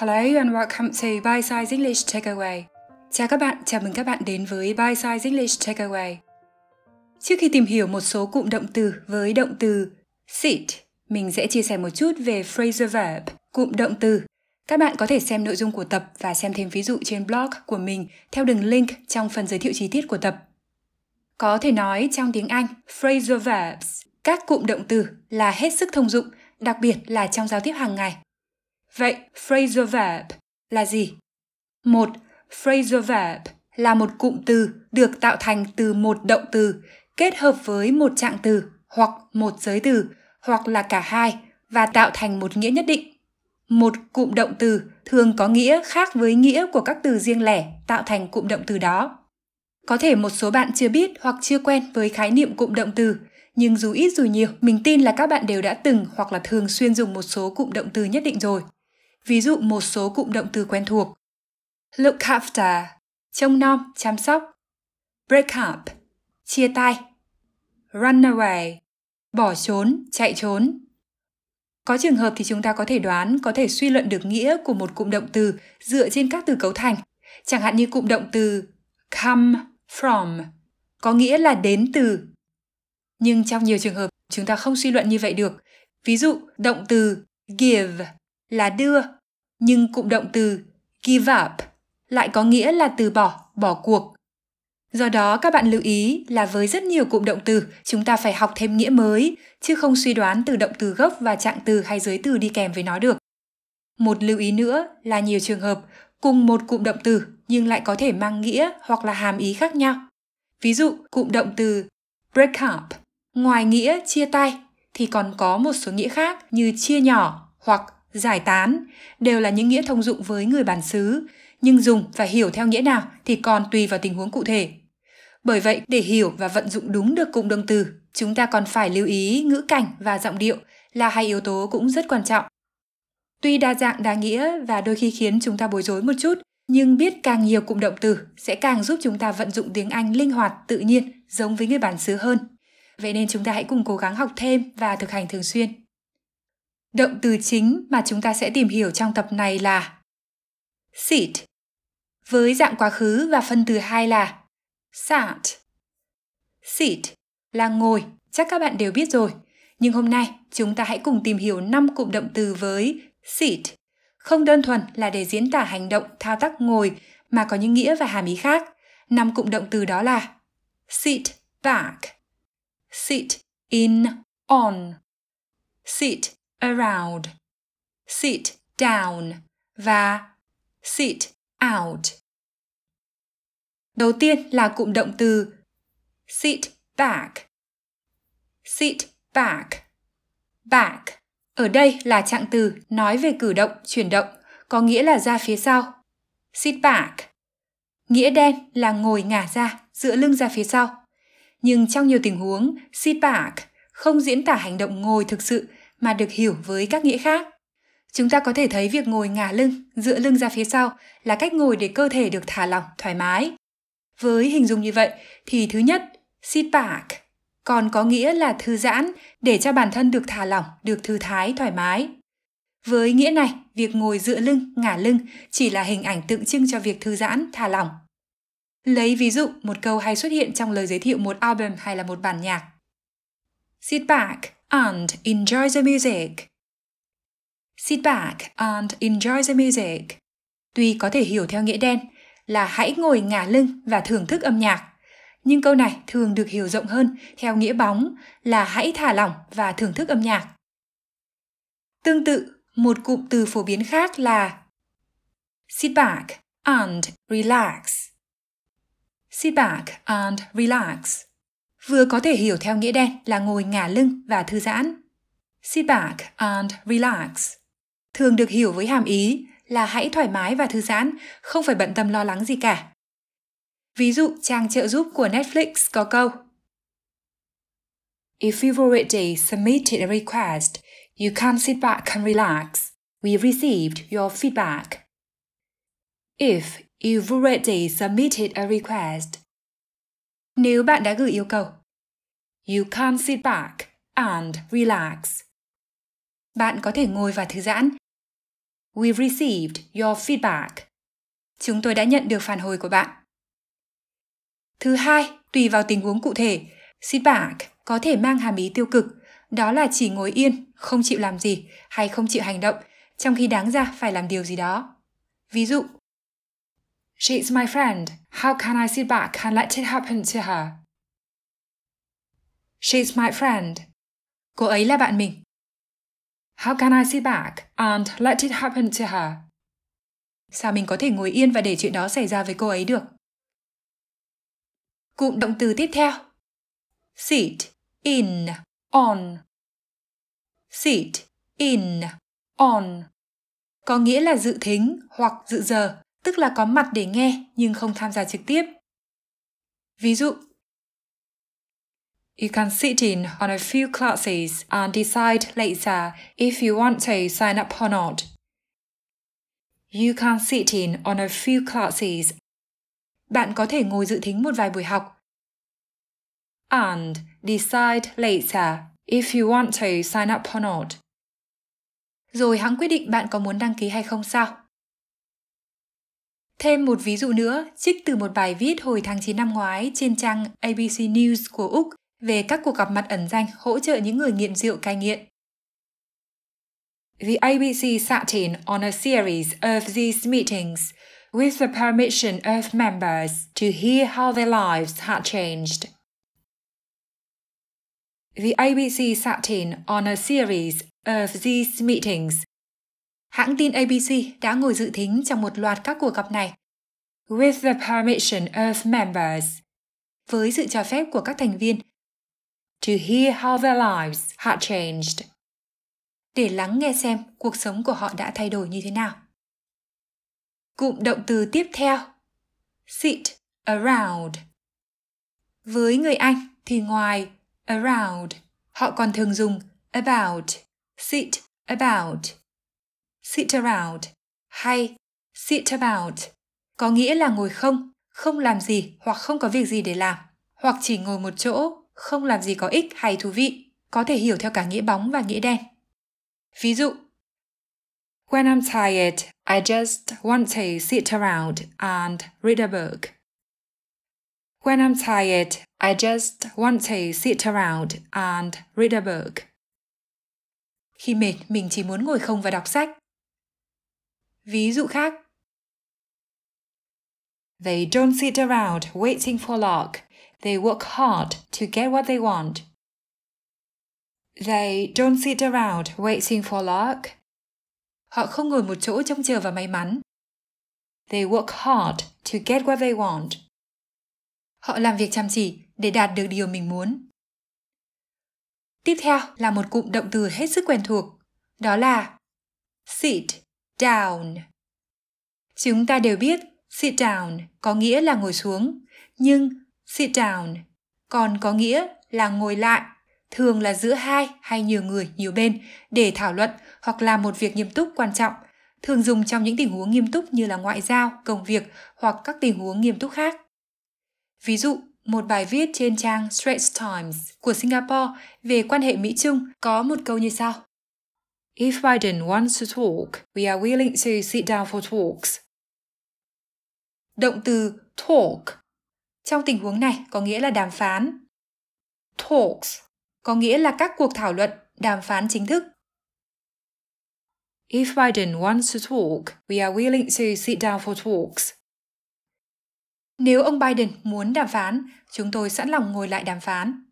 Hello and welcome to Bite Size English Takeaway. Chào các bạn, chào mừng các bạn đến với Bite Size English Takeaway. Trước khi tìm hiểu một số cụm động từ với động từ sit, mình sẽ chia sẻ một chút về phrasal verb, cụm động từ. Các bạn có thể xem nội dung của tập và xem thêm ví dụ trên blog của mình theo đường link trong phần giới thiệu chi tiết của tập. Có thể nói trong tiếng Anh, phrasal verbs, các cụm động từ là hết sức thông dụng, đặc biệt là trong giao tiếp hàng ngày Vậy phrasal verb là gì? Một phrasal verb là một cụm từ được tạo thành từ một động từ kết hợp với một trạng từ hoặc một giới từ hoặc là cả hai và tạo thành một nghĩa nhất định. Một cụm động từ thường có nghĩa khác với nghĩa của các từ riêng lẻ tạo thành cụm động từ đó. Có thể một số bạn chưa biết hoặc chưa quen với khái niệm cụm động từ, nhưng dù ít dù nhiều, mình tin là các bạn đều đã từng hoặc là thường xuyên dùng một số cụm động từ nhất định rồi. Ví dụ một số cụm động từ quen thuộc. Look after, trông nom, chăm sóc. Break up, chia tay. Run away, bỏ trốn, chạy trốn. Có trường hợp thì chúng ta có thể đoán, có thể suy luận được nghĩa của một cụm động từ dựa trên các từ cấu thành. Chẳng hạn như cụm động từ come from, có nghĩa là đến từ. Nhưng trong nhiều trường hợp, chúng ta không suy luận như vậy được. Ví dụ, động từ give là đưa, nhưng cụm động từ give up lại có nghĩa là từ bỏ, bỏ cuộc. Do đó các bạn lưu ý là với rất nhiều cụm động từ, chúng ta phải học thêm nghĩa mới, chứ không suy đoán từ động từ gốc và trạng từ hay giới từ đi kèm với nó được. Một lưu ý nữa là nhiều trường hợp cùng một cụm động từ nhưng lại có thể mang nghĩa hoặc là hàm ý khác nhau. Ví dụ, cụm động từ break up, ngoài nghĩa chia tay thì còn có một số nghĩa khác như chia nhỏ hoặc giải tán đều là những nghĩa thông dụng với người bản xứ, nhưng dùng và hiểu theo nghĩa nào thì còn tùy vào tình huống cụ thể. Bởi vậy, để hiểu và vận dụng đúng được cụm động từ, chúng ta còn phải lưu ý ngữ cảnh và giọng điệu là hai yếu tố cũng rất quan trọng. Tuy đa dạng đa nghĩa và đôi khi khiến chúng ta bối rối một chút, nhưng biết càng nhiều cụm động từ sẽ càng giúp chúng ta vận dụng tiếng Anh linh hoạt, tự nhiên, giống với người bản xứ hơn. Vậy nên chúng ta hãy cùng cố gắng học thêm và thực hành thường xuyên. Động từ chính mà chúng ta sẽ tìm hiểu trong tập này là sit, với dạng quá khứ và phân từ hai là sat. Sit là ngồi, chắc các bạn đều biết rồi. Nhưng hôm nay chúng ta hãy cùng tìm hiểu 5 cụm động từ với sit. Không đơn thuần là để diễn tả hành động thao tác ngồi mà có những nghĩa và hàm ý khác. Năm cụm động từ đó là sit back, sit in on, sit around, sit down và sit out. Đầu tiên là cụm động từ sit back. Sit back. Back. Ở đây là trạng từ nói về cử động, chuyển động, có nghĩa là ra phía sau. Sit back. Nghĩa đen là ngồi ngả ra, dựa lưng ra phía sau. Nhưng trong nhiều tình huống, sit back không diễn tả hành động ngồi thực sự mà được hiểu với các nghĩa khác. Chúng ta có thể thấy việc ngồi ngả lưng, dựa lưng ra phía sau là cách ngồi để cơ thể được thả lỏng, thoải mái. Với hình dung như vậy thì thứ nhất, sit back còn có nghĩa là thư giãn để cho bản thân được thả lỏng, được thư thái, thoải mái. Với nghĩa này, việc ngồi dựa lưng, ngả lưng chỉ là hình ảnh tượng trưng cho việc thư giãn, thả lỏng. Lấy ví dụ, một câu hay xuất hiện trong lời giới thiệu một album hay là một bản nhạc. Sit back, and enjoy the music. Sit back and enjoy the music. Tuy có thể hiểu theo nghĩa đen là hãy ngồi ngả lưng và thưởng thức âm nhạc, nhưng câu này thường được hiểu rộng hơn theo nghĩa bóng là hãy thả lỏng và thưởng thức âm nhạc. Tương tự, một cụm từ phổ biến khác là sit back and relax. Sit back and relax vừa có thể hiểu theo nghĩa đen là ngồi ngả lưng và thư giãn. Sit back and relax. Thường được hiểu với hàm ý là hãy thoải mái và thư giãn, không phải bận tâm lo lắng gì cả. Ví dụ trang trợ giúp của Netflix có câu If you've already submitted a request, you can sit back and relax. We received your feedback. If you've already submitted a request, nếu bạn đã gửi yêu cầu, You can sit back and relax. Bạn có thể ngồi và thư giãn. We've received your feedback. Chúng tôi đã nhận được phản hồi của bạn. Thứ hai, tùy vào tình huống cụ thể, sit back có thể mang hàm ý tiêu cực, đó là chỉ ngồi yên, không chịu làm gì hay không chịu hành động, trong khi đáng ra phải làm điều gì đó. Ví dụ, She's my friend. How can I sit back and let it happen to her? She's my friend. Cô ấy là bạn mình. How can I sit back and let it happen to her? Sao mình có thể ngồi yên và để chuyện đó xảy ra với cô ấy được? Cụm động từ tiếp theo. Sit, in, on. Sit, in, on. Có nghĩa là dự thính hoặc dự giờ, tức là có mặt để nghe nhưng không tham gia trực tiếp. Ví dụ, You can sit in on a few classes and decide later if you want to sign up or not. You can sit in on a few classes. Bạn có thể ngồi dự thính một vài buổi học. And decide later if you want to sign up or not. Rồi hãng quyết định bạn có muốn đăng ký hay không sao? Thêm một ví dụ nữa, trích từ một bài viết hồi tháng 9 năm ngoái trên trang ABC News của Úc về các cuộc gặp mặt ẩn danh hỗ trợ những người nghiện rượu cai nghiện. The ABC sat in on a series of these meetings with the permission of members to hear how their lives had changed. The ABC sat in on a series of these meetings. Hãng tin ABC đã ngồi dự thính trong một loạt các cuộc gặp này. With the permission of members. Với sự cho phép của các thành viên to hear how their lives had changed. Để lắng nghe xem cuộc sống của họ đã thay đổi như thế nào. Cụm động từ tiếp theo. Sit around. Với người Anh thì ngoài around, họ còn thường dùng about, sit about, sit around hay sit about có nghĩa là ngồi không, không làm gì hoặc không có việc gì để làm, hoặc chỉ ngồi một chỗ không làm gì có ích hay thú vị, có thể hiểu theo cả nghĩa bóng và nghĩa đen. Ví dụ, When I'm tired, I just want to sit around and read a book. When I'm tired, I just want to sit around and read a book. Khi mệt, mình chỉ muốn ngồi không và đọc sách. Ví dụ khác. They don't sit around waiting for luck. They work hard to get what they want. They don't sit around waiting for luck. Họ không ngồi một chỗ trông chờ vào may mắn. They work hard to get what they want. Họ làm việc chăm chỉ để đạt được điều mình muốn. Tiếp theo là một cụm động từ hết sức quen thuộc, đó là sit down. Chúng ta đều biết sit down có nghĩa là ngồi xuống, nhưng sit down, còn có nghĩa là ngồi lại, thường là giữa hai hay nhiều người, nhiều bên để thảo luận hoặc làm một việc nghiêm túc quan trọng, thường dùng trong những tình huống nghiêm túc như là ngoại giao, công việc hoặc các tình huống nghiêm túc khác. Ví dụ, một bài viết trên trang Straits Times của Singapore về quan hệ Mỹ-Trung có một câu như sau. If Biden wants to talk, we are willing to sit down for talks. Động từ talk trong tình huống này có nghĩa là đàm phán. Talks có nghĩa là các cuộc thảo luận, đàm phán chính thức. If Biden wants to talk, we are willing to sit down for talks. Nếu ông Biden muốn đàm phán, chúng tôi sẵn lòng ngồi lại đàm phán.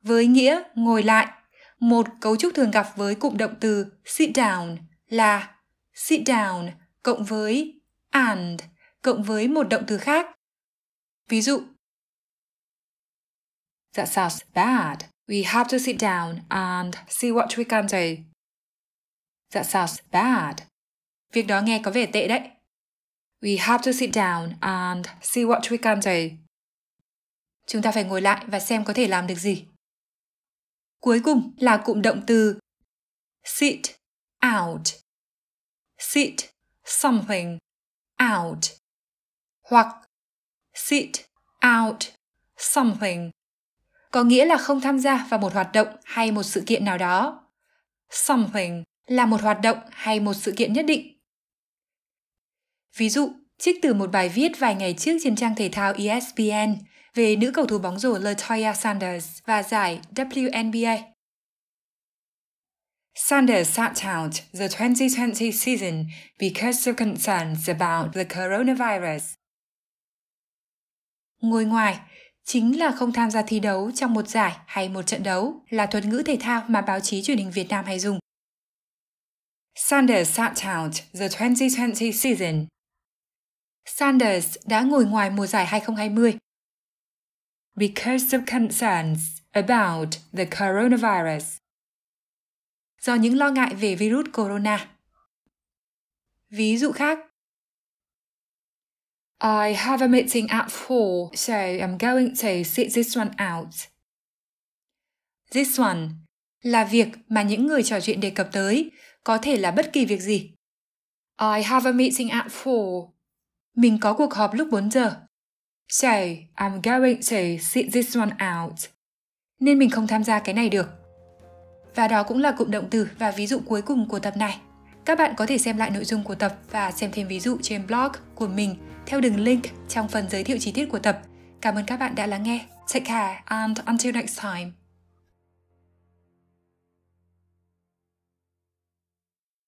Với nghĩa ngồi lại, một cấu trúc thường gặp với cụm động từ sit down là sit down cộng với and cộng với một động từ khác Ví dụ, That sounds bad. We have to sit down and see what we can do. That sounds bad. Việc đó nghe có vẻ tệ đấy. We have to sit down and see what we can do. Chúng ta phải ngồi lại và xem có thể làm được gì. Cuối cùng là cụm động từ sit out. Sit something out. Hoặc sit out something có nghĩa là không tham gia vào một hoạt động hay một sự kiện nào đó. Something là một hoạt động hay một sự kiện nhất định. Ví dụ, trích từ một bài viết vài ngày trước trên trang thể thao ESPN về nữ cầu thủ bóng rổ Latoya Sanders và giải WNBA. Sanders sat out the 2020 season because of concerns about the coronavirus. Ngồi ngoài, chính là không tham gia thi đấu trong một giải hay một trận đấu là thuật ngữ thể thao mà báo chí truyền hình Việt Nam hay dùng. Sanders sat out the 2020 season. Sanders đã ngồi ngoài mùa giải 2020 because of concerns about the coronavirus. Do những lo ngại về virus corona. Ví dụ khác, I have a meeting at 4, so I'm going to sit this one out. This one là việc mà những người trò chuyện đề cập tới, có thể là bất kỳ việc gì. I have a meeting at 4. Mình có cuộc họp lúc 4 giờ. So, I'm going to sit this one out. Nên mình không tham gia cái này được. Và đó cũng là cụm động từ và ví dụ cuối cùng của tập này. Các bạn có thể xem lại nội dung của tập và xem thêm ví dụ trên blog của mình theo đường link trong phần giới thiệu chi tiết của tập. Cảm ơn các bạn đã lắng nghe. Take care and until next time.